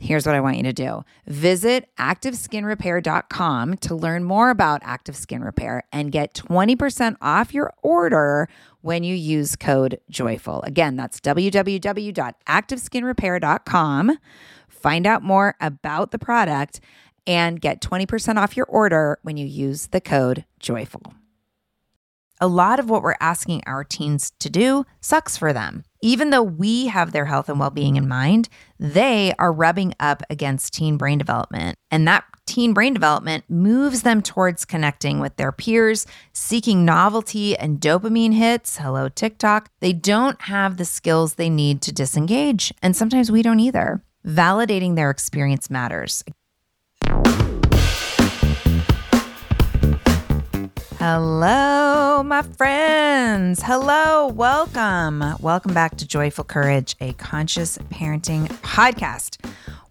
Here's what I want you to do visit activeskinrepair.com to learn more about Active Skin Repair and get 20% off your order when you use code JOYFUL. Again, that's www.activeskinrepair.com. Find out more about the product and get 20% off your order when you use the code JOYFUL. A lot of what we're asking our teens to do sucks for them. Even though we have their health and well being in mind, they are rubbing up against teen brain development. And that teen brain development moves them towards connecting with their peers, seeking novelty and dopamine hits. Hello, TikTok. They don't have the skills they need to disengage. And sometimes we don't either. Validating their experience matters. Hello, my friends. Hello, welcome. Welcome back to Joyful Courage, a conscious parenting podcast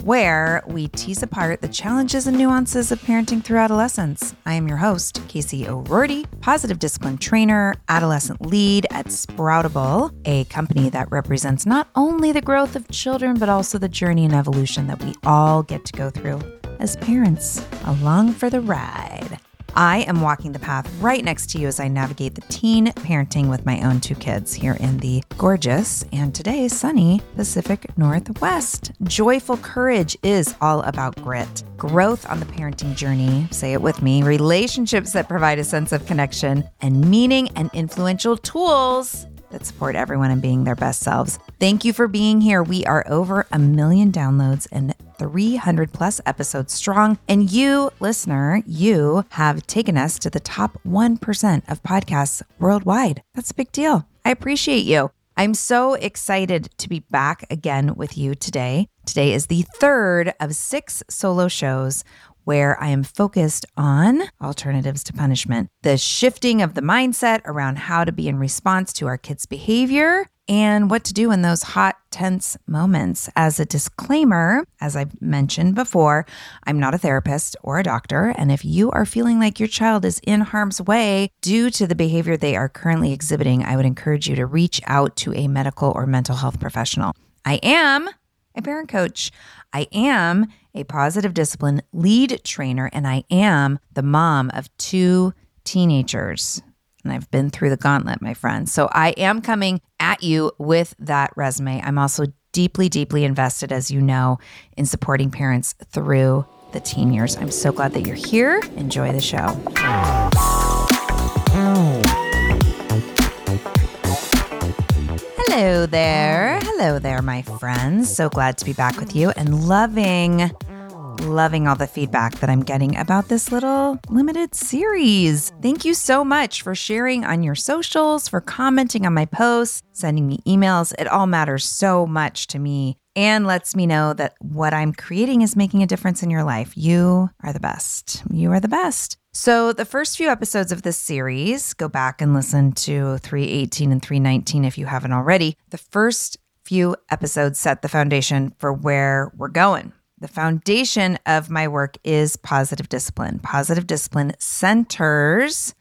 where we tease apart the challenges and nuances of parenting through adolescence. I am your host, Casey O'Rourke, positive discipline trainer, adolescent lead at Sproutable, a company that represents not only the growth of children, but also the journey and evolution that we all get to go through as parents along for the ride. I am walking the path right next to you as I navigate the teen parenting with my own two kids here in the gorgeous and today sunny Pacific Northwest. Joyful courage is all about grit, growth on the parenting journey, say it with me, relationships that provide a sense of connection and meaning, and influential tools that support everyone in being their best selves. Thank you for being here. We are over a million downloads and 300 plus episodes strong. And you, listener, you have taken us to the top 1% of podcasts worldwide. That's a big deal. I appreciate you. I'm so excited to be back again with you today. Today is the third of six solo shows where I am focused on alternatives to punishment, the shifting of the mindset around how to be in response to our kids' behavior and what to do in those hot, tense moments. As a disclaimer, as I've mentioned before, I'm not a therapist or a doctor. And if you are feeling like your child is in harm's way due to the behavior they are currently exhibiting, I would encourage you to reach out to a medical or mental health professional. I am a parent coach. I am a positive discipline lead trainer, and I am the mom of two teenagers. And I've been through the gauntlet, my friends. So I am coming at you with that resume. I'm also deeply, deeply invested, as you know, in supporting parents through the teen years. I'm so glad that you're here. Enjoy the show. Hello there. Hello there, my friends. So glad to be back with you and loving, loving all the feedback that I'm getting about this little limited series. Thank you so much for sharing on your socials, for commenting on my posts, sending me emails. It all matters so much to me and lets me know that what I'm creating is making a difference in your life. You are the best. You are the best. So, the first few episodes of this series, go back and listen to 318 and 319 if you haven't already. The first few episodes set the foundation for where we're going. The foundation of my work is positive discipline. Positive discipline centers,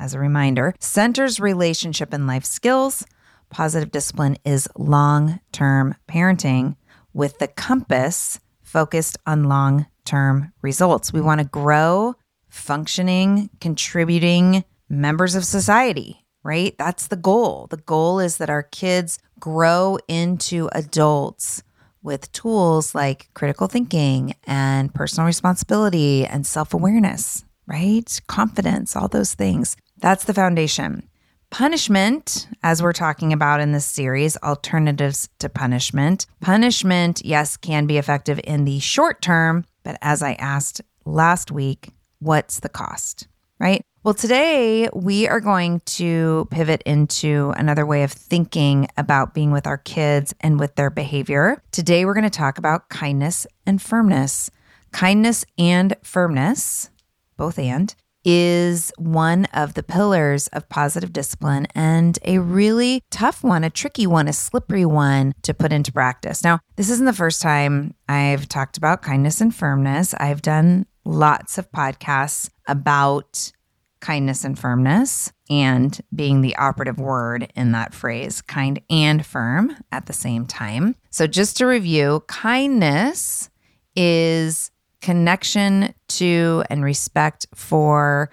as a reminder, centers relationship and life skills. Positive discipline is long term parenting with the compass focused on long term results. We want to grow functioning, contributing members of society, right? That's the goal. The goal is that our kids grow into adults with tools like critical thinking and personal responsibility and self awareness, right? Confidence, all those things. That's the foundation. Punishment, as we're talking about in this series, alternatives to punishment. Punishment, yes, can be effective in the short term, but as I asked last week, what's the cost, right? Well, today we are going to pivot into another way of thinking about being with our kids and with their behavior. Today we're going to talk about kindness and firmness. Kindness and firmness, both and, is one of the pillars of positive discipline and a really tough one, a tricky one, a slippery one to put into practice. Now, this isn't the first time I've talked about kindness and firmness. I've done lots of podcasts about kindness and firmness, and being the operative word in that phrase, kind and firm at the same time. So, just to review, kindness is connection to and respect for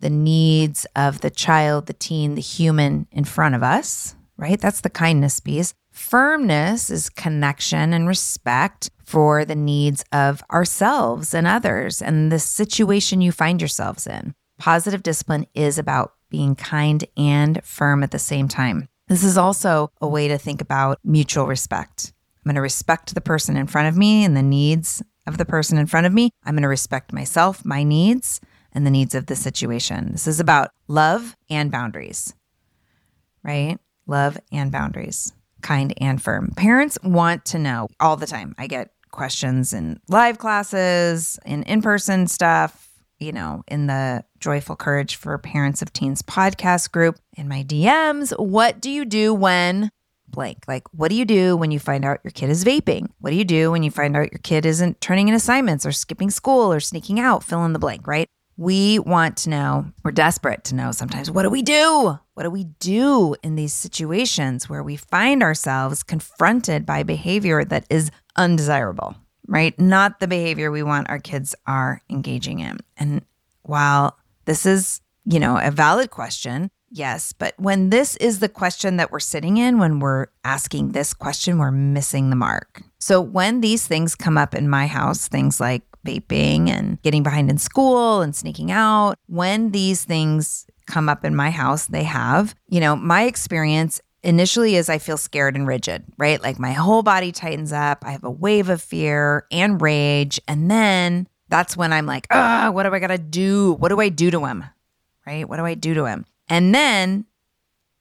the needs of the child, the teen, the human in front of us, right? That's the kindness piece. Firmness is connection and respect for the needs of ourselves and others and the situation you find yourselves in. Positive discipline is about being kind and firm at the same time. This is also a way to think about mutual respect. I'm going to respect the person in front of me and the needs of the person in front of me. I'm going to respect myself, my needs, and the needs of the situation. This is about love and boundaries, right? Love and boundaries, kind and firm. Parents want to know all the time. I get questions in live classes, in in person stuff, you know, in the Joyful Courage for Parents of Teens podcast group, in my DMs, what do you do when blank? Like, what do you do when you find out your kid is vaping? What do you do when you find out your kid isn't turning in assignments or skipping school or sneaking out? Fill in the blank, right? We want to know, we're desperate to know sometimes, what do we do? What do we do in these situations where we find ourselves confronted by behavior that is undesirable? right? Not the behavior we want our kids are engaging in. And while this is, you know, a valid question, yes, but when this is the question that we're sitting in, when we're asking this question, we're missing the mark. So when these things come up in my house, things like vaping and getting behind in school and sneaking out, when these things come up in my house, they have, you know, my experience initially is I feel scared and rigid, right? Like my whole body tightens up. I have a wave of fear and rage. And then that's when I'm like, ah, what do I got to do? What do I do to him? Right? What do I do to him? And then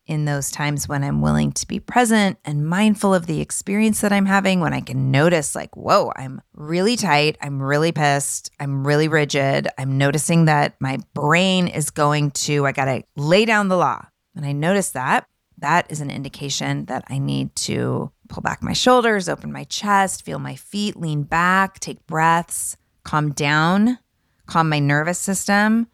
in those times when I'm willing to be present and mindful of the experience that I'm having, when I can notice, like, whoa, I'm really tight, I'm really pissed, I'm really rigid, I'm noticing that my brain is going to, I got to lay down the law. And I notice that, that is an indication that I need to pull back my shoulders, open my chest, feel my feet, lean back, take breaths, calm down, calm my nervous system,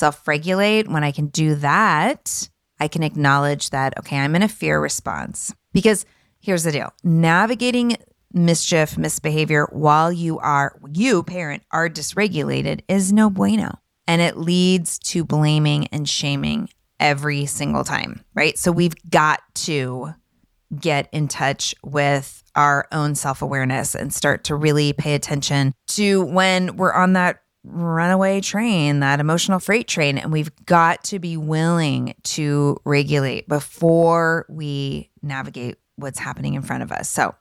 self regulate. When I can do that, I can acknowledge that, okay, I'm in a fear response. Because here's the deal navigating mischief, misbehavior while you are, you, parent, are dysregulated is no bueno. And it leads to blaming and shaming every single time, right? So we've got to get in touch with our own self awareness and start to really pay attention to when we're on that runaway train, that emotional freight train. And we've got to be willing to regulate before we navigate what's happening in front of us. So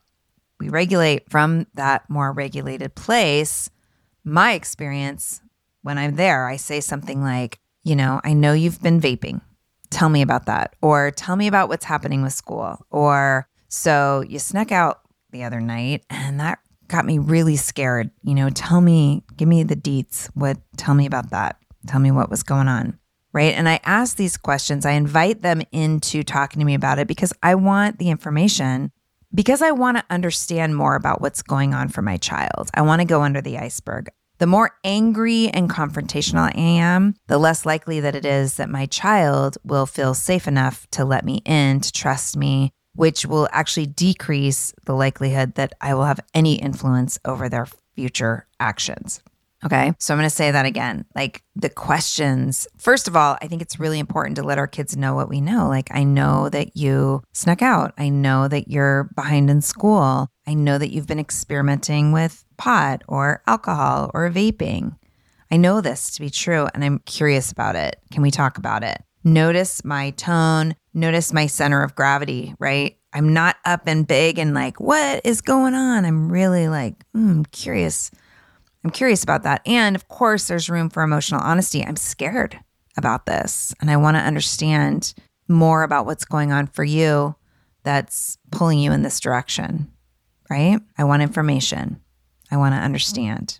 we regulate from that more regulated place. My experience when I'm there, I say something like, you know, I know you've been vaping tell me about that or tell me about what's happening with school or so you snuck out the other night and that got me really scared you know tell me give me the deets what tell me about that. Tell me what was going on right? And i ask these questions. I invite them into talking to me about it because i want the information because i want to understand more about what's going on for my child. I want to go under the iceberg. The more angry and confrontational I am, the less likely that it is that my child will feel safe enough to let me in, to trust me, which will actually decrease the likelihood that I will have any influence over their future actions. Okay. So I'm going to say that again. Like the questions, first of all, I think it's really important to let our kids know what we know. Like, I know that you snuck out. I know that you're behind in school. I know that you've been experimenting with pot or alcohol or vaping. I know this to be true and I'm curious about it. Can we talk about it? Notice my tone, notice my center of gravity, right? I'm not up and big and like, what is going on? I'm really like, mm, curious. I'm curious about that. And of course, there's room for emotional honesty. I'm scared about this and I want to understand more about what's going on for you that's pulling you in this direction, right? I want information. I want to understand.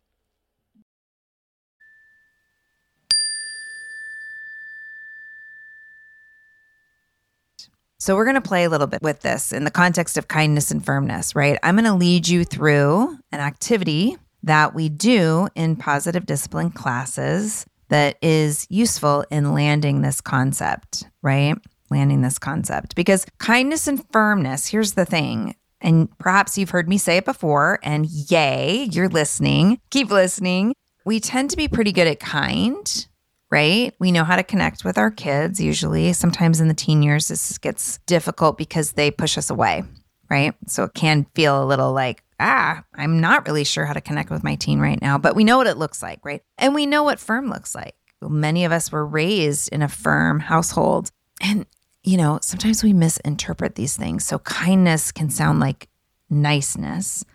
So, we're going to play a little bit with this in the context of kindness and firmness, right? I'm going to lead you through an activity that we do in positive discipline classes that is useful in landing this concept, right? Landing this concept. Because kindness and firmness, here's the thing. And perhaps you've heard me say it before, and yay, you're listening. Keep listening. We tend to be pretty good at kind, right? We know how to connect with our kids usually. Sometimes in the teen years, this gets difficult because they push us away, right? So it can feel a little like, ah, I'm not really sure how to connect with my teen right now, but we know what it looks like, right? And we know what firm looks like. Many of us were raised in a firm household. And, you know, sometimes we misinterpret these things. So kindness can sound like niceness,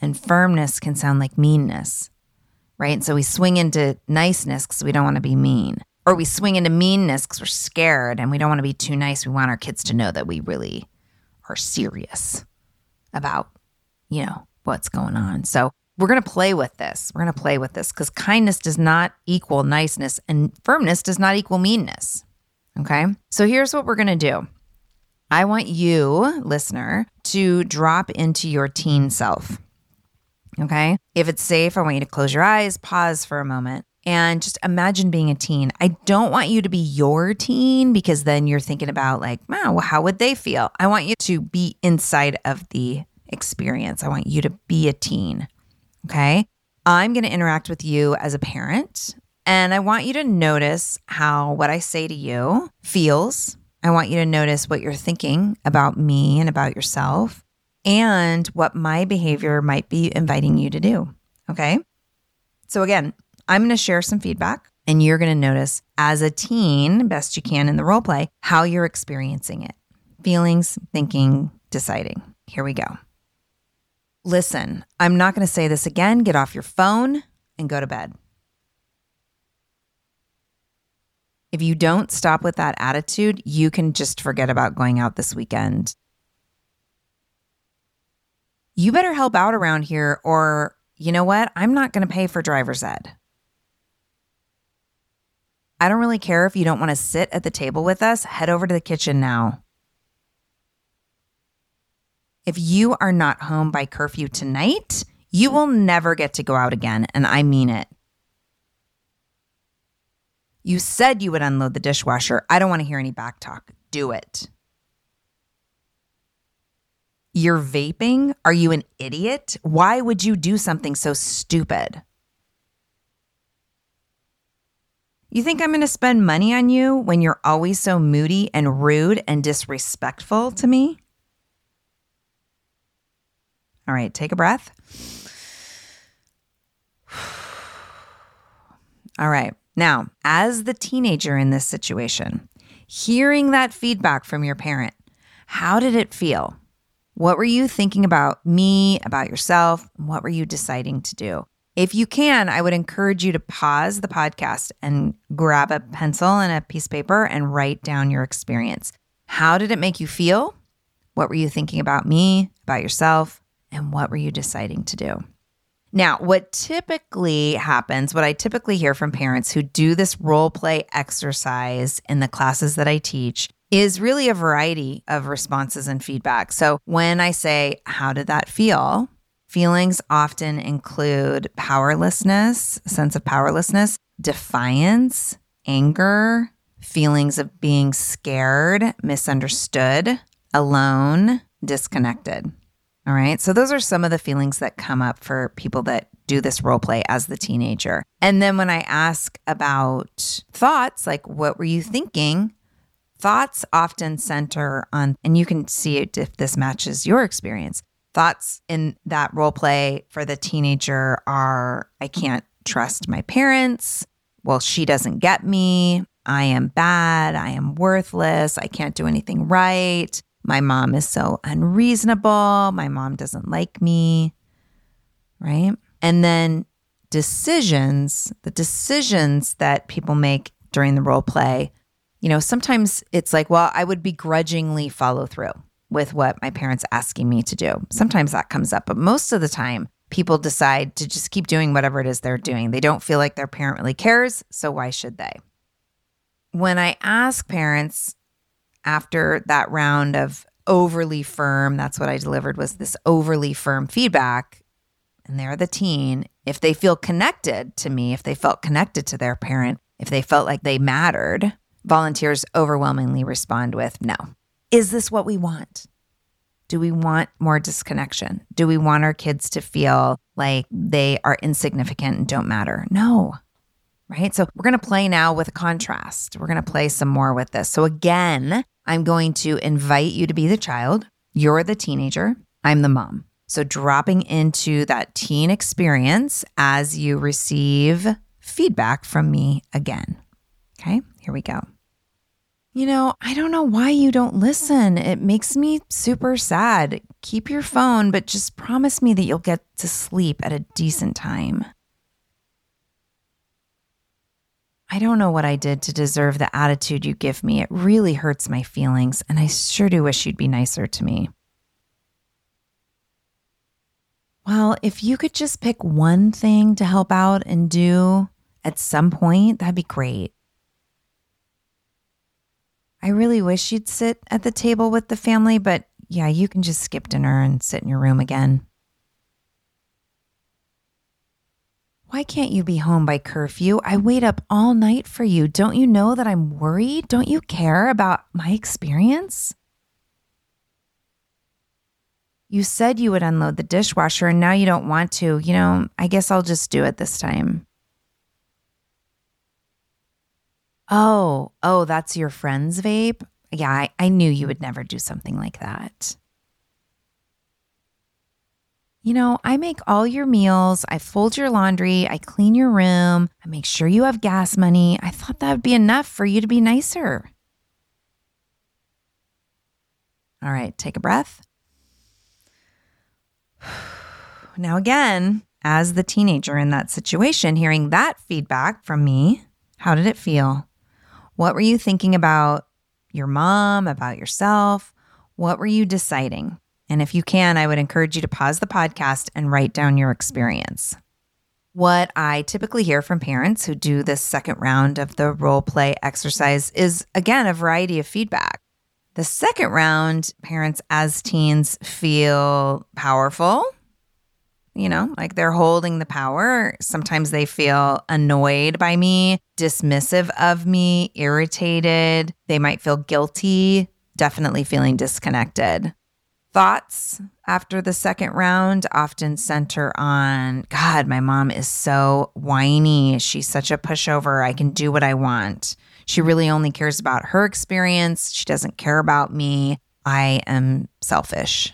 and firmness can sound like meanness right? So we swing into niceness because we don't want to be mean, or we swing into meanness because we're scared and we don't want to be too nice. We want our kids to know that we really are serious about, you know, what's going on. So we're going to play with this. We're going to play with this because kindness does not equal niceness and firmness does not equal meanness. Okay. So here's what we're going to do. I want you, listener, to drop into your teen self. Okay. If it's safe, I want you to close your eyes, pause for a moment, and just imagine being a teen. I don't want you to be your teen because then you're thinking about, like, wow, well, how would they feel? I want you to be inside of the experience. I want you to be a teen. Okay. I'm going to interact with you as a parent, and I want you to notice how what I say to you feels. I want you to notice what you're thinking about me and about yourself and what my behavior might be inviting you to do. Okay. So, again, I'm going to share some feedback and you're going to notice as a teen, best you can in the role play, how you're experiencing it feelings, thinking, deciding. Here we go. Listen, I'm not going to say this again. Get off your phone and go to bed. If you don't stop with that attitude, you can just forget about going out this weekend. You better help out around here, or you know what? I'm not going to pay for driver's ed. I don't really care if you don't want to sit at the table with us. Head over to the kitchen now. If you are not home by curfew tonight, you will never get to go out again. And I mean it. You said you would unload the dishwasher. I don't want to hear any back talk. Do it. You're vaping? Are you an idiot? Why would you do something so stupid? You think I'm going to spend money on you when you're always so moody and rude and disrespectful to me? All right, take a breath. All right. Now, as the teenager in this situation, hearing that feedback from your parent, how did it feel? What were you thinking about me, about yourself? What were you deciding to do? If you can, I would encourage you to pause the podcast and grab a pencil and a piece of paper and write down your experience. How did it make you feel? What were you thinking about me, about yourself? and what were you deciding to do? Now, what typically happens, what I typically hear from parents who do this role play exercise in the classes that I teach is really a variety of responses and feedback. So when I say, How did that feel? Feelings often include powerlessness, sense of powerlessness, defiance, anger, feelings of being scared, misunderstood, alone, disconnected. All right. So those are some of the feelings that come up for people that do this role play as the teenager. And then when I ask about thoughts, like what were you thinking? Thoughts often center on, and you can see if this matches your experience. Thoughts in that role play for the teenager are I can't trust my parents. Well, she doesn't get me. I am bad. I am worthless. I can't do anything right. My mom is so unreasonable. My mom doesn't like me. Right. And then decisions, the decisions that people make during the role play, you know, sometimes it's like, well, I would begrudgingly follow through with what my parents asking me to do. Sometimes that comes up, but most of the time people decide to just keep doing whatever it is they're doing. They don't feel like their parent really cares, so why should they? When I ask parents, after that round of overly firm, that's what I delivered was this overly firm feedback. And they're the teen. If they feel connected to me, if they felt connected to their parent, if they felt like they mattered, volunteers overwhelmingly respond with no. Is this what we want? Do we want more disconnection? Do we want our kids to feel like they are insignificant and don't matter? No. Right. So we're going to play now with a contrast. We're going to play some more with this. So again, I'm going to invite you to be the child. You're the teenager. I'm the mom. So, dropping into that teen experience as you receive feedback from me again. Okay, here we go. You know, I don't know why you don't listen. It makes me super sad. Keep your phone, but just promise me that you'll get to sleep at a decent time. I don't know what I did to deserve the attitude you give me. It really hurts my feelings, and I sure do wish you'd be nicer to me. Well, if you could just pick one thing to help out and do at some point, that'd be great. I really wish you'd sit at the table with the family, but yeah, you can just skip dinner and sit in your room again. Why can't you be home by curfew? I wait up all night for you. Don't you know that I'm worried? Don't you care about my experience? You said you would unload the dishwasher and now you don't want to. You know, I guess I'll just do it this time. Oh, oh, that's your friend's vape? Yeah, I, I knew you would never do something like that. You know, I make all your meals, I fold your laundry, I clean your room, I make sure you have gas money. I thought that would be enough for you to be nicer. All right, take a breath. Now, again, as the teenager in that situation, hearing that feedback from me, how did it feel? What were you thinking about your mom, about yourself? What were you deciding? And if you can, I would encourage you to pause the podcast and write down your experience. What I typically hear from parents who do this second round of the role play exercise is, again, a variety of feedback. The second round, parents as teens feel powerful, you know, like they're holding the power. Sometimes they feel annoyed by me, dismissive of me, irritated. They might feel guilty, definitely feeling disconnected. Thoughts after the second round often center on God, my mom is so whiny. She's such a pushover. I can do what I want. She really only cares about her experience. She doesn't care about me. I am selfish.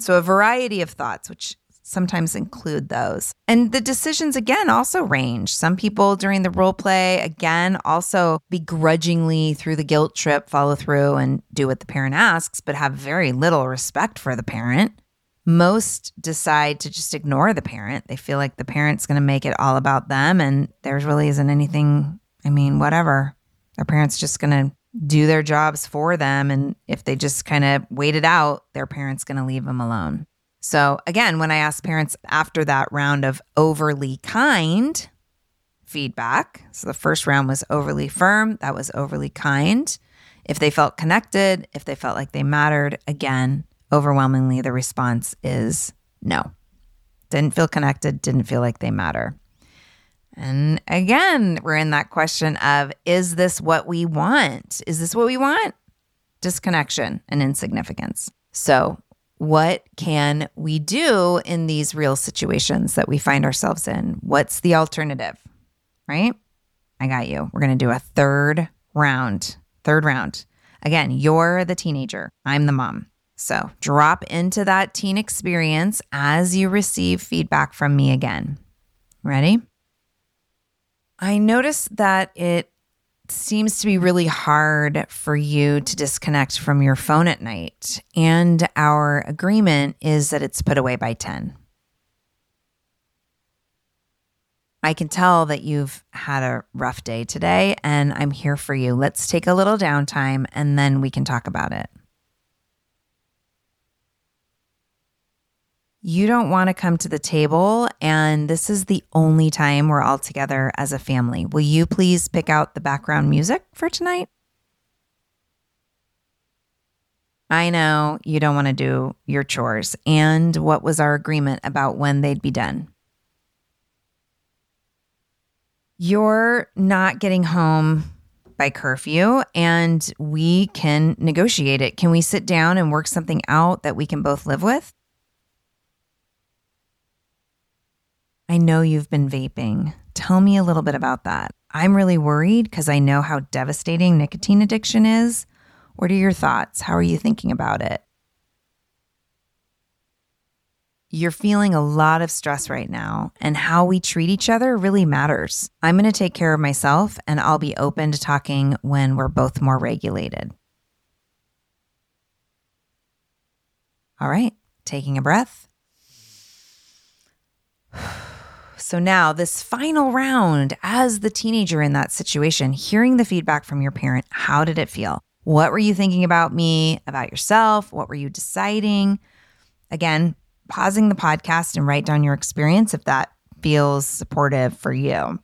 So, a variety of thoughts, which sometimes include those. And the decisions, again, also range. Some people during the role play, again, also begrudgingly through the guilt trip follow through and do what the parent asks, but have very little respect for the parent. Most decide to just ignore the parent. They feel like the parent's going to make it all about them, and there really isn't anything. I mean, whatever. Their parent's just going to do their jobs for them. And if they just kind of wait it out, their parent's going to leave them alone. So, again, when I asked parents after that round of overly kind feedback, so the first round was overly firm, that was overly kind. If they felt connected, if they felt like they mattered, again, overwhelmingly the response is no. Didn't feel connected, didn't feel like they matter. And again, we're in that question of is this what we want? Is this what we want? Disconnection and insignificance. So, what can we do in these real situations that we find ourselves in? What's the alternative? Right? I got you. We're going to do a third round. Third round. Again, you're the teenager, I'm the mom. So drop into that teen experience as you receive feedback from me again. Ready? I noticed that it seems to be really hard for you to disconnect from your phone at night. And our agreement is that it's put away by 10. I can tell that you've had a rough day today, and I'm here for you. Let's take a little downtime and then we can talk about it. You don't want to come to the table, and this is the only time we're all together as a family. Will you please pick out the background music for tonight? I know you don't want to do your chores. And what was our agreement about when they'd be done? You're not getting home by curfew, and we can negotiate it. Can we sit down and work something out that we can both live with? I know you've been vaping. Tell me a little bit about that. I'm really worried because I know how devastating nicotine addiction is. What are your thoughts? How are you thinking about it? You're feeling a lot of stress right now, and how we treat each other really matters. I'm going to take care of myself, and I'll be open to talking when we're both more regulated. All right, taking a breath. So now, this final round, as the teenager in that situation, hearing the feedback from your parent, how did it feel? What were you thinking about me, about yourself? What were you deciding? Again, pausing the podcast and write down your experience if that feels supportive for you.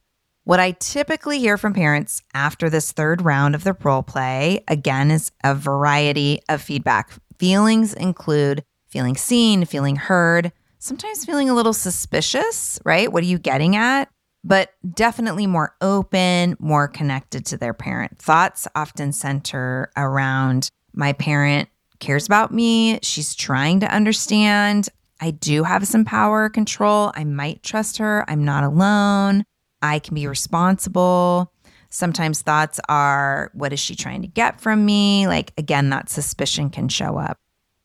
What I typically hear from parents after this third round of the role play, again, is a variety of feedback. Feelings include feeling seen, feeling heard, sometimes feeling a little suspicious, right? What are you getting at? But definitely more open, more connected to their parent. Thoughts often center around my parent cares about me. She's trying to understand. I do have some power control. I might trust her. I'm not alone. I can be responsible. Sometimes thoughts are, what is she trying to get from me? Like, again, that suspicion can show up.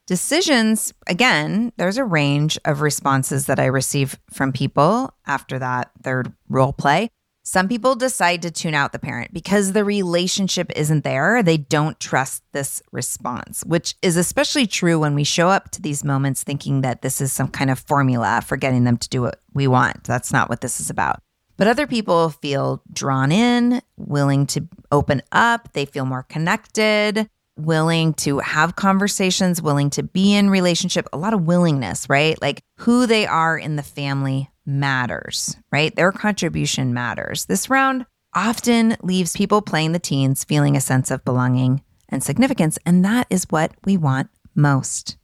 Decisions, again, there's a range of responses that I receive from people after that third role play. Some people decide to tune out the parent because the relationship isn't there. They don't trust this response, which is especially true when we show up to these moments thinking that this is some kind of formula for getting them to do what we want. That's not what this is about. But other people feel drawn in, willing to open up, they feel more connected, willing to have conversations, willing to be in relationship, a lot of willingness, right? Like who they are in the family matters, right? Their contribution matters. This round often leaves people playing the teens feeling a sense of belonging and significance, and that is what we want most.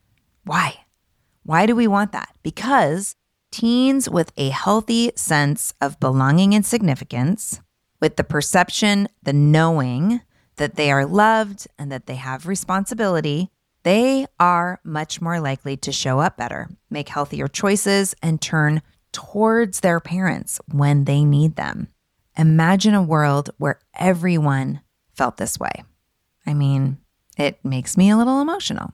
Why? Why do we want that? Because teens with a healthy sense of belonging and significance, with the perception, the knowing that they are loved and that they have responsibility, they are much more likely to show up better, make healthier choices, and turn towards their parents when they need them. Imagine a world where everyone felt this way. I mean, it makes me a little emotional.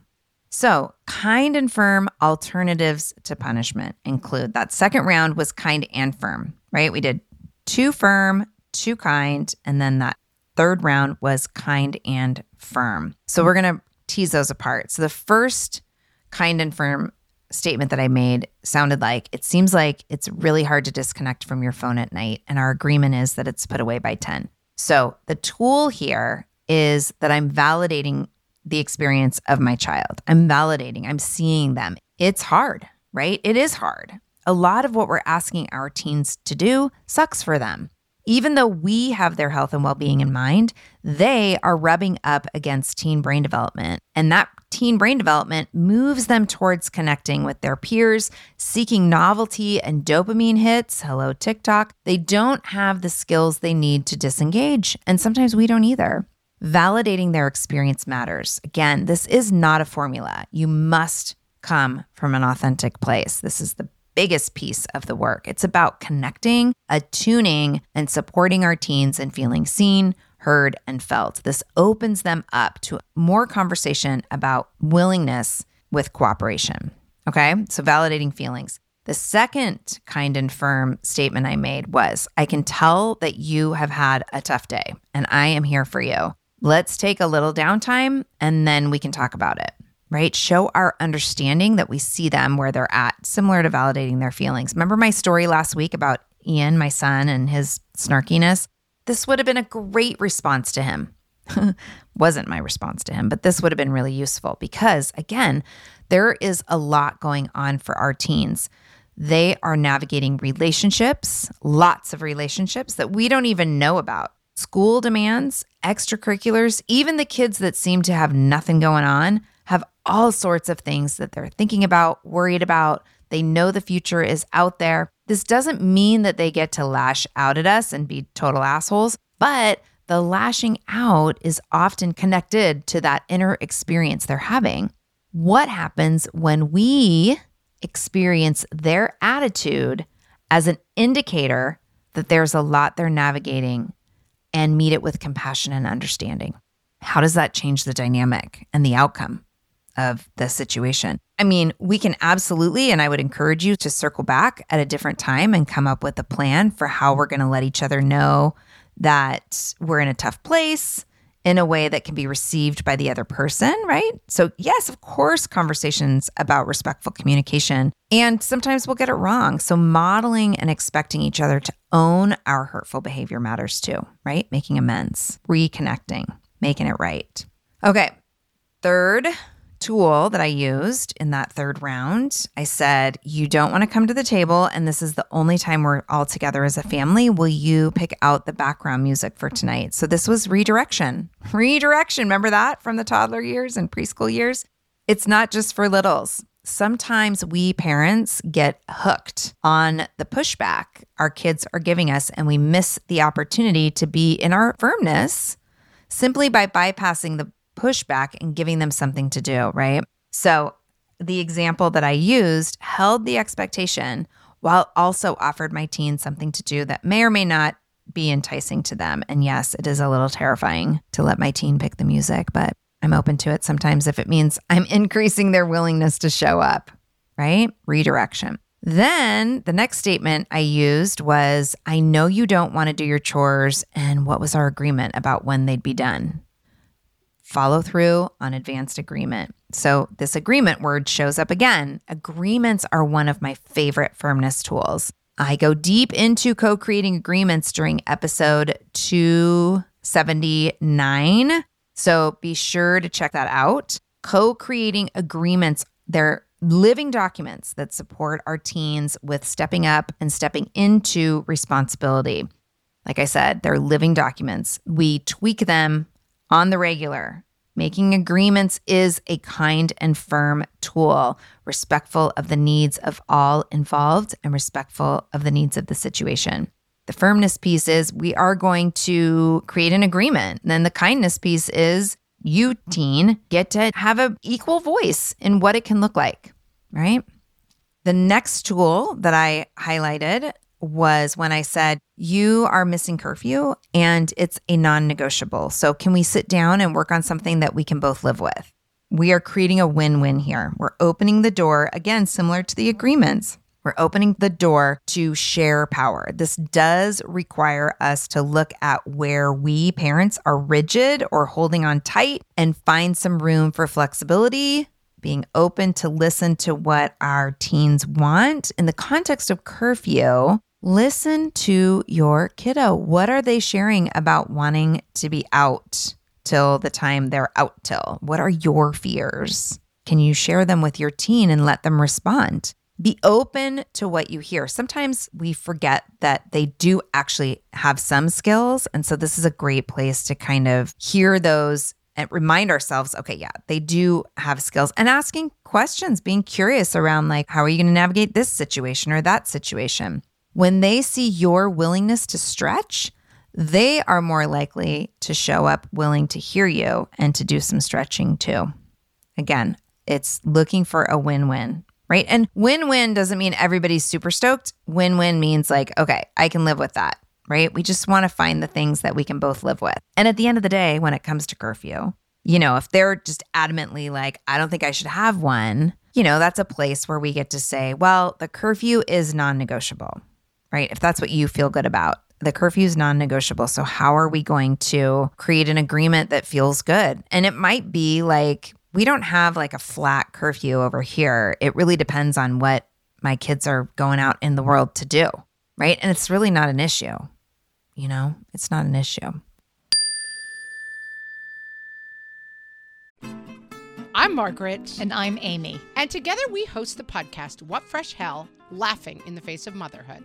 So, kind and firm alternatives to punishment include that second round was kind and firm, right? We did too firm, too kind, and then that third round was kind and firm. So, we're going to tease those apart. So, the first kind and firm statement that I made sounded like it seems like it's really hard to disconnect from your phone at night. And our agreement is that it's put away by 10. So, the tool here is that I'm validating the experience of my child. I'm validating, I'm seeing them. It's hard, right? It is hard. A lot of what we're asking our teens to do sucks for them. Even though we have their health and well being in mind, they are rubbing up against teen brain development. And that teen brain development moves them towards connecting with their peers, seeking novelty and dopamine hits. Hello, TikTok. They don't have the skills they need to disengage. And sometimes we don't either. Validating their experience matters. Again, this is not a formula. You must come from an authentic place. This is the biggest piece of the work. It's about connecting, attuning, and supporting our teens and feeling seen, heard, and felt. This opens them up to more conversation about willingness with cooperation. Okay, so validating feelings. The second kind and firm statement I made was I can tell that you have had a tough day and I am here for you. Let's take a little downtime and then we can talk about it, right? Show our understanding that we see them where they're at, similar to validating their feelings. Remember my story last week about Ian, my son, and his snarkiness? This would have been a great response to him. Wasn't my response to him, but this would have been really useful because, again, there is a lot going on for our teens. They are navigating relationships, lots of relationships that we don't even know about school demands, extracurriculars, even the kids that seem to have nothing going on have all sorts of things that they're thinking about, worried about. They know the future is out there. This doesn't mean that they get to lash out at us and be total assholes, but the lashing out is often connected to that inner experience they're having. What happens when we experience their attitude as an indicator that there's a lot they're navigating and meet it with compassion and understanding. How does that change the dynamic and the outcome of the situation? I mean, we can absolutely, and I would encourage you to circle back at a different time and come up with a plan for how we're going to let each other know that we're in a tough place in a way that can be received by the other person, right? So, yes, of course, conversations about respectful communication. And sometimes we'll get it wrong. So, modeling and expecting each other to own our hurtful behavior matters too, right? Making amends, reconnecting, making it right. Okay. Third, tool that I used in that third round. I said, You don't want to come to the table, and this is the only time we're all together as a family. Will you pick out the background music for tonight? So this was redirection. Redirection. Remember that from the toddler years and preschool years? It's not just for littles. Sometimes we parents get hooked on the pushback our kids are giving us, and we miss the opportunity to be in our firmness simply by bypassing the pushback and giving them something to do, right? So the example that I used held the expectation while also offered my teen something to do that may or may not be enticing to them. And yes, it is a little terrifying to let my teen pick the music, but I'm open to it sometimes if it means I'm increasing their willingness to show up, right? Redirection. Then the next statement I used was I know you don't want to do your chores. And what was our agreement about when they'd be done? Follow through on advanced agreement. So, this agreement word shows up again. Agreements are one of my favorite firmness tools. I go deep into co creating agreements during episode 279. So, be sure to check that out. Co creating agreements, they're living documents that support our teens with stepping up and stepping into responsibility. Like I said, they're living documents. We tweak them on the regular. Making agreements is a kind and firm tool, respectful of the needs of all involved and respectful of the needs of the situation. The firmness piece is we are going to create an agreement. And then the kindness piece is you, teen, get to have an equal voice in what it can look like, right? The next tool that I highlighted was when I said, You are missing curfew and it's a non negotiable. So, can we sit down and work on something that we can both live with? We are creating a win win here. We're opening the door, again, similar to the agreements. We're opening the door to share power. This does require us to look at where we parents are rigid or holding on tight and find some room for flexibility, being open to listen to what our teens want. In the context of curfew, listen to your kiddo. What are they sharing about wanting to be out till the time they're out till? What are your fears? Can you share them with your teen and let them respond? Be open to what you hear. Sometimes we forget that they do actually have some skills. And so this is a great place to kind of hear those and remind ourselves okay, yeah, they do have skills and asking questions, being curious around like, how are you going to navigate this situation or that situation? When they see your willingness to stretch, they are more likely to show up willing to hear you and to do some stretching too. Again, it's looking for a win win, right? And win win doesn't mean everybody's super stoked. Win win means like, okay, I can live with that, right? We just want to find the things that we can both live with. And at the end of the day, when it comes to curfew, you know, if they're just adamantly like, I don't think I should have one, you know, that's a place where we get to say, well, the curfew is non negotiable right? If that's what you feel good about. The curfew is non negotiable. So, how are we going to create an agreement that feels good? And it might be like, we don't have like a flat curfew over here. It really depends on what my kids are going out in the world to do, right? And it's really not an issue. You know, it's not an issue. I'm Margaret. And I'm Amy. And together we host the podcast, What Fresh Hell Laughing in the Face of Motherhood.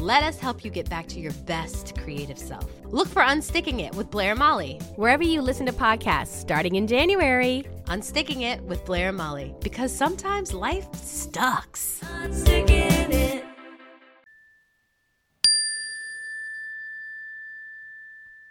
Let us help you get back to your best creative self. Look for Unsticking It with Blair and Molly, wherever you listen to podcasts, starting in January. Unsticking It with Blair and Molly, because sometimes life sucks.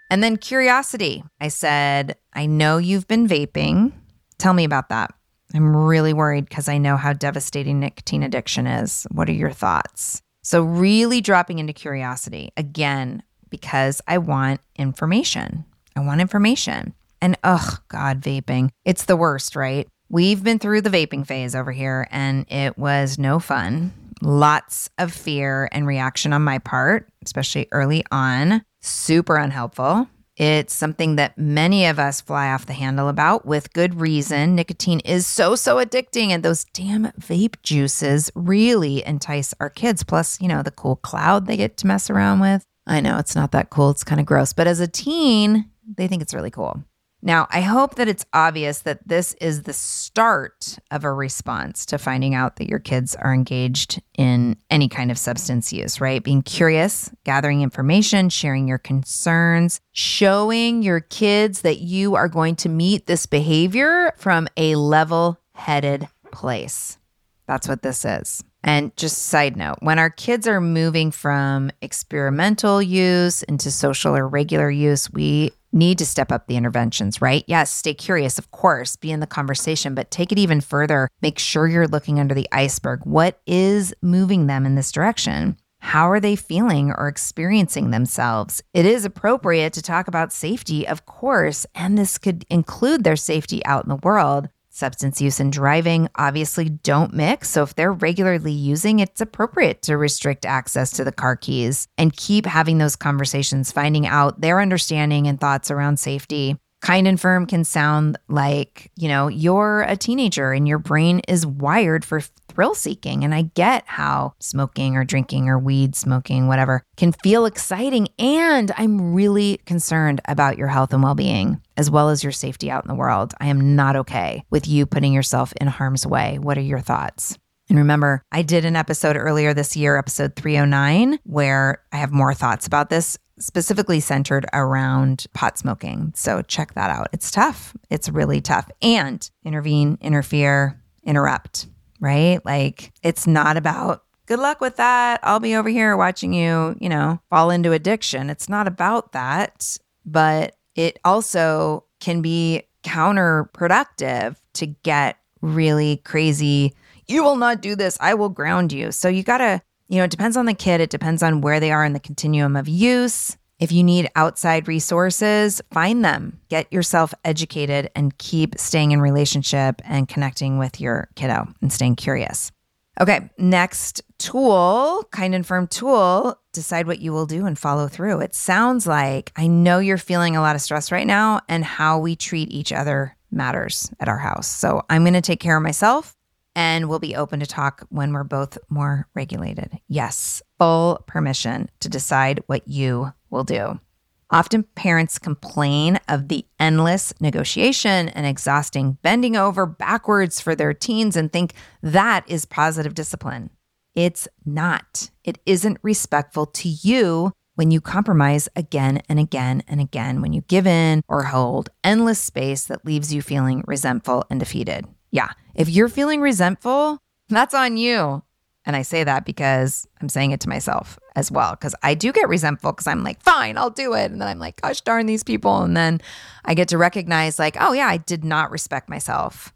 And then curiosity. I said, I know you've been vaping. Tell me about that. I'm really worried because I know how devastating nicotine addiction is. What are your thoughts? So, really dropping into curiosity again, because I want information. I want information. And oh, God, vaping. It's the worst, right? We've been through the vaping phase over here and it was no fun. Lots of fear and reaction on my part, especially early on. Super unhelpful. It's something that many of us fly off the handle about with good reason. Nicotine is so, so addicting, and those damn vape juices really entice our kids. Plus, you know, the cool cloud they get to mess around with. I know it's not that cool, it's kind of gross, but as a teen, they think it's really cool. Now, I hope that it's obvious that this is the start of a response to finding out that your kids are engaged in any kind of substance use, right? Being curious, gathering information, sharing your concerns, showing your kids that you are going to meet this behavior from a level headed place. That's what this is. And just side note, when our kids are moving from experimental use into social or regular use, we need to step up the interventions, right? Yes, stay curious, of course, be in the conversation, but take it even further. Make sure you're looking under the iceberg. What is moving them in this direction? How are they feeling or experiencing themselves? It is appropriate to talk about safety, of course, and this could include their safety out in the world. Substance use and driving obviously don't mix. So, if they're regularly using, it's appropriate to restrict access to the car keys and keep having those conversations, finding out their understanding and thoughts around safety. Kind and firm can sound like, you know, you're a teenager and your brain is wired for thrill seeking. And I get how smoking or drinking or weed smoking, whatever, can feel exciting. And I'm really concerned about your health and well being, as well as your safety out in the world. I am not okay with you putting yourself in harm's way. What are your thoughts? And remember, I did an episode earlier this year, episode 309, where I have more thoughts about this, specifically centered around pot smoking. So check that out. It's tough. It's really tough. And intervene, interfere, interrupt right? Like it's not about good luck with that. I'll be over here watching you, you know, fall into addiction. It's not about that, but it also can be counterproductive to get really crazy. You will not do this. I will ground you. So you got to, you know, it depends on the kid. It depends on where they are in the continuum of use. If you need outside resources, find them. Get yourself educated and keep staying in relationship and connecting with your kiddo and staying curious. Okay, next tool, kind and firm tool, decide what you will do and follow through. It sounds like I know you're feeling a lot of stress right now, and how we treat each other matters at our house. So I'm going to take care of myself and we'll be open to talk when we're both more regulated. Yes, full permission to decide what you will do. Often parents complain of the endless negotiation and exhausting bending over backwards for their teens and think that is positive discipline. It's not. It isn't respectful to you when you compromise again and again and again, when you give in or hold endless space that leaves you feeling resentful and defeated. Yeah, if you're feeling resentful, that's on you. And I say that because I'm saying it to myself as well. Because I do get resentful because I'm like, fine, I'll do it. And then I'm like, gosh darn these people. And then I get to recognize, like, oh, yeah, I did not respect myself.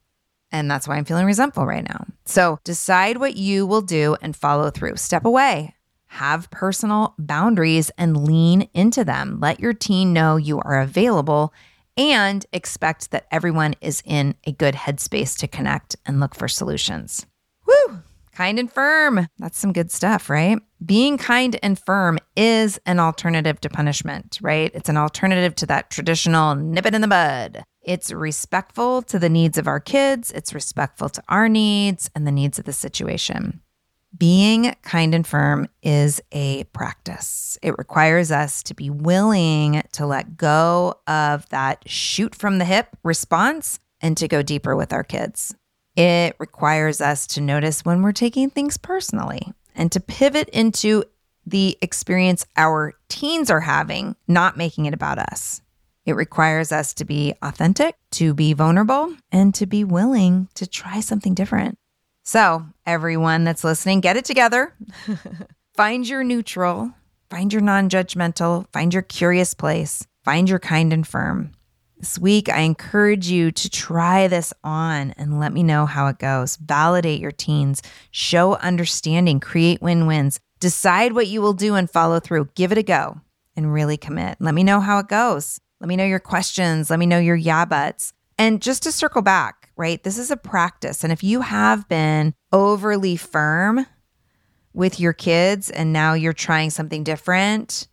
And that's why I'm feeling resentful right now. So decide what you will do and follow through. Step away, have personal boundaries and lean into them. Let your teen know you are available and expect that everyone is in a good headspace to connect and look for solutions. Woo! Kind and firm. That's some good stuff, right? Being kind and firm is an alternative to punishment, right? It's an alternative to that traditional nip it in the bud. It's respectful to the needs of our kids, it's respectful to our needs and the needs of the situation. Being kind and firm is a practice. It requires us to be willing to let go of that shoot from the hip response and to go deeper with our kids. It requires us to notice when we're taking things personally and to pivot into the experience our teens are having, not making it about us. It requires us to be authentic, to be vulnerable, and to be willing to try something different. So, everyone that's listening, get it together. find your neutral, find your non judgmental, find your curious place, find your kind and firm. This week, I encourage you to try this on and let me know how it goes. Validate your teens, show understanding, create win wins, decide what you will do and follow through. Give it a go and really commit. Let me know how it goes. Let me know your questions. Let me know your yeah buts. And just to circle back, right? This is a practice. And if you have been overly firm with your kids and now you're trying something different,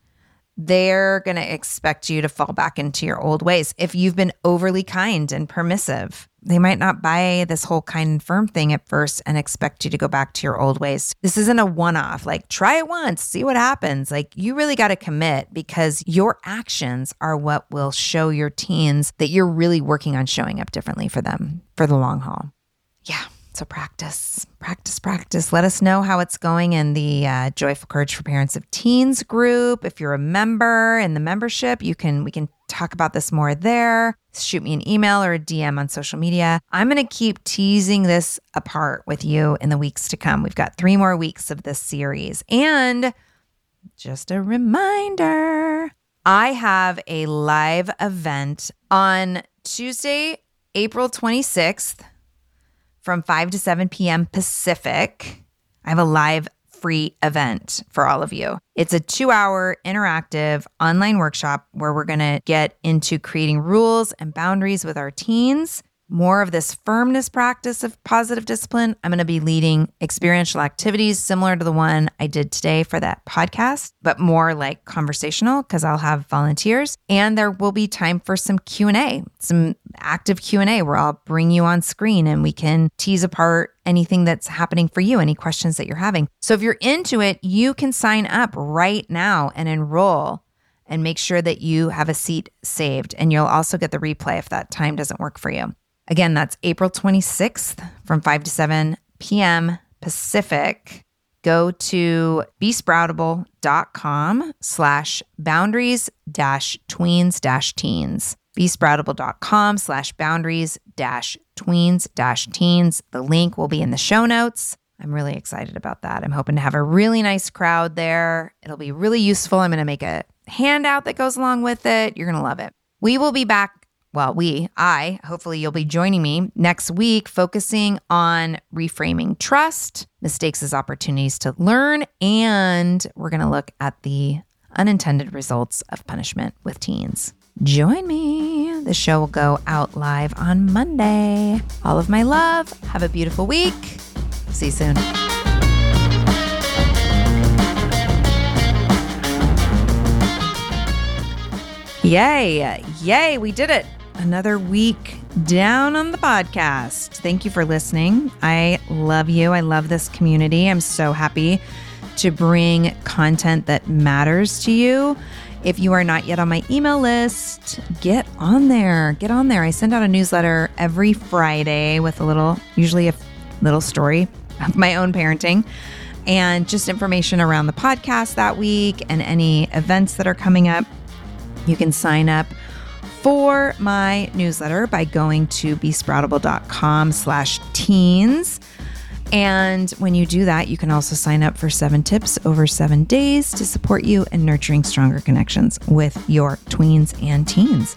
they're going to expect you to fall back into your old ways. If you've been overly kind and permissive, they might not buy this whole kind and firm thing at first and expect you to go back to your old ways. This isn't a one off, like try it once, see what happens. Like you really got to commit because your actions are what will show your teens that you're really working on showing up differently for them for the long haul. Yeah. So practice, practice, practice. Let us know how it's going in the uh, Joyful Courage for Parents of Teens group. If you're a member in the membership, you can we can talk about this more there. Shoot me an email or a DM on social media. I'm going to keep teasing this apart with you in the weeks to come. We've got three more weeks of this series, and just a reminder, I have a live event on Tuesday, April 26th from 5 to 7 p.m. Pacific. I have a live free event for all of you. It's a two hour interactive online workshop where we're going to get into creating rules and boundaries with our teens more of this firmness practice of positive discipline, I'm going to be leading experiential activities similar to the one I did today for that podcast, but more like conversational because I'll have volunteers and there will be time for some Q&A, some active Q&A where I'll bring you on screen and we can tease apart anything that's happening for you, any questions that you're having. So if you're into it, you can sign up right now and enroll and make sure that you have a seat saved and you'll also get the replay if that time doesn't work for you. Again, that's April 26th from 5 to 7 p.m. Pacific. Go to besproutable.com slash boundaries dash tweens dash teens. besproutable.com slash boundaries dash tweens dash teens. The link will be in the show notes. I'm really excited about that. I'm hoping to have a really nice crowd there. It'll be really useful. I'm going to make a handout that goes along with it. You're going to love it. We will be back well, we, I, hopefully you'll be joining me next week, focusing on reframing trust, mistakes as opportunities to learn, and we're going to look at the unintended results of punishment with teens. Join me. The show will go out live on Monday. All of my love. Have a beautiful week. See you soon. Yay. Yay. We did it another week down on the podcast. Thank you for listening. I love you. I love this community. I'm so happy to bring content that matters to you. If you are not yet on my email list, get on there. Get on there. I send out a newsletter every Friday with a little, usually a little story of my own parenting and just information around the podcast that week and any events that are coming up. You can sign up for my newsletter by going to besproutable.com slash teens. And when you do that, you can also sign up for seven tips over seven days to support you in nurturing stronger connections with your tweens and teens.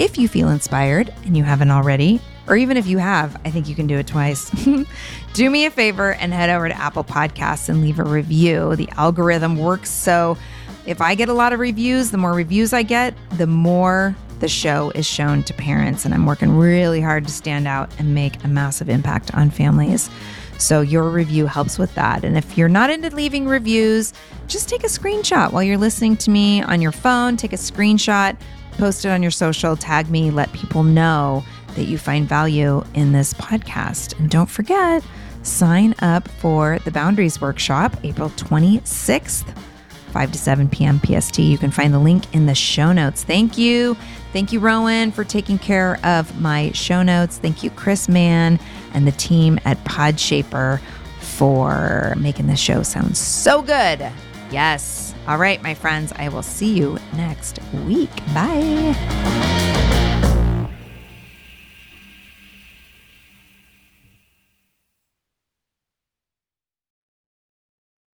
If you feel inspired and you haven't already, or even if you have, I think you can do it twice. do me a favor and head over to Apple Podcasts and leave a review. The algorithm works so if I get a lot of reviews, the more reviews I get, the more the show is shown to parents. And I'm working really hard to stand out and make a massive impact on families. So your review helps with that. And if you're not into leaving reviews, just take a screenshot while you're listening to me on your phone. Take a screenshot, post it on your social, tag me, let people know that you find value in this podcast. And don't forget, sign up for the Boundaries Workshop April 26th. 5 to 7 p.m. PST. You can find the link in the show notes. Thank you. Thank you, Rowan, for taking care of my show notes. Thank you, Chris Mann and the team at Podshaper for making the show sound so good. Yes. All right, my friends, I will see you next week. Bye.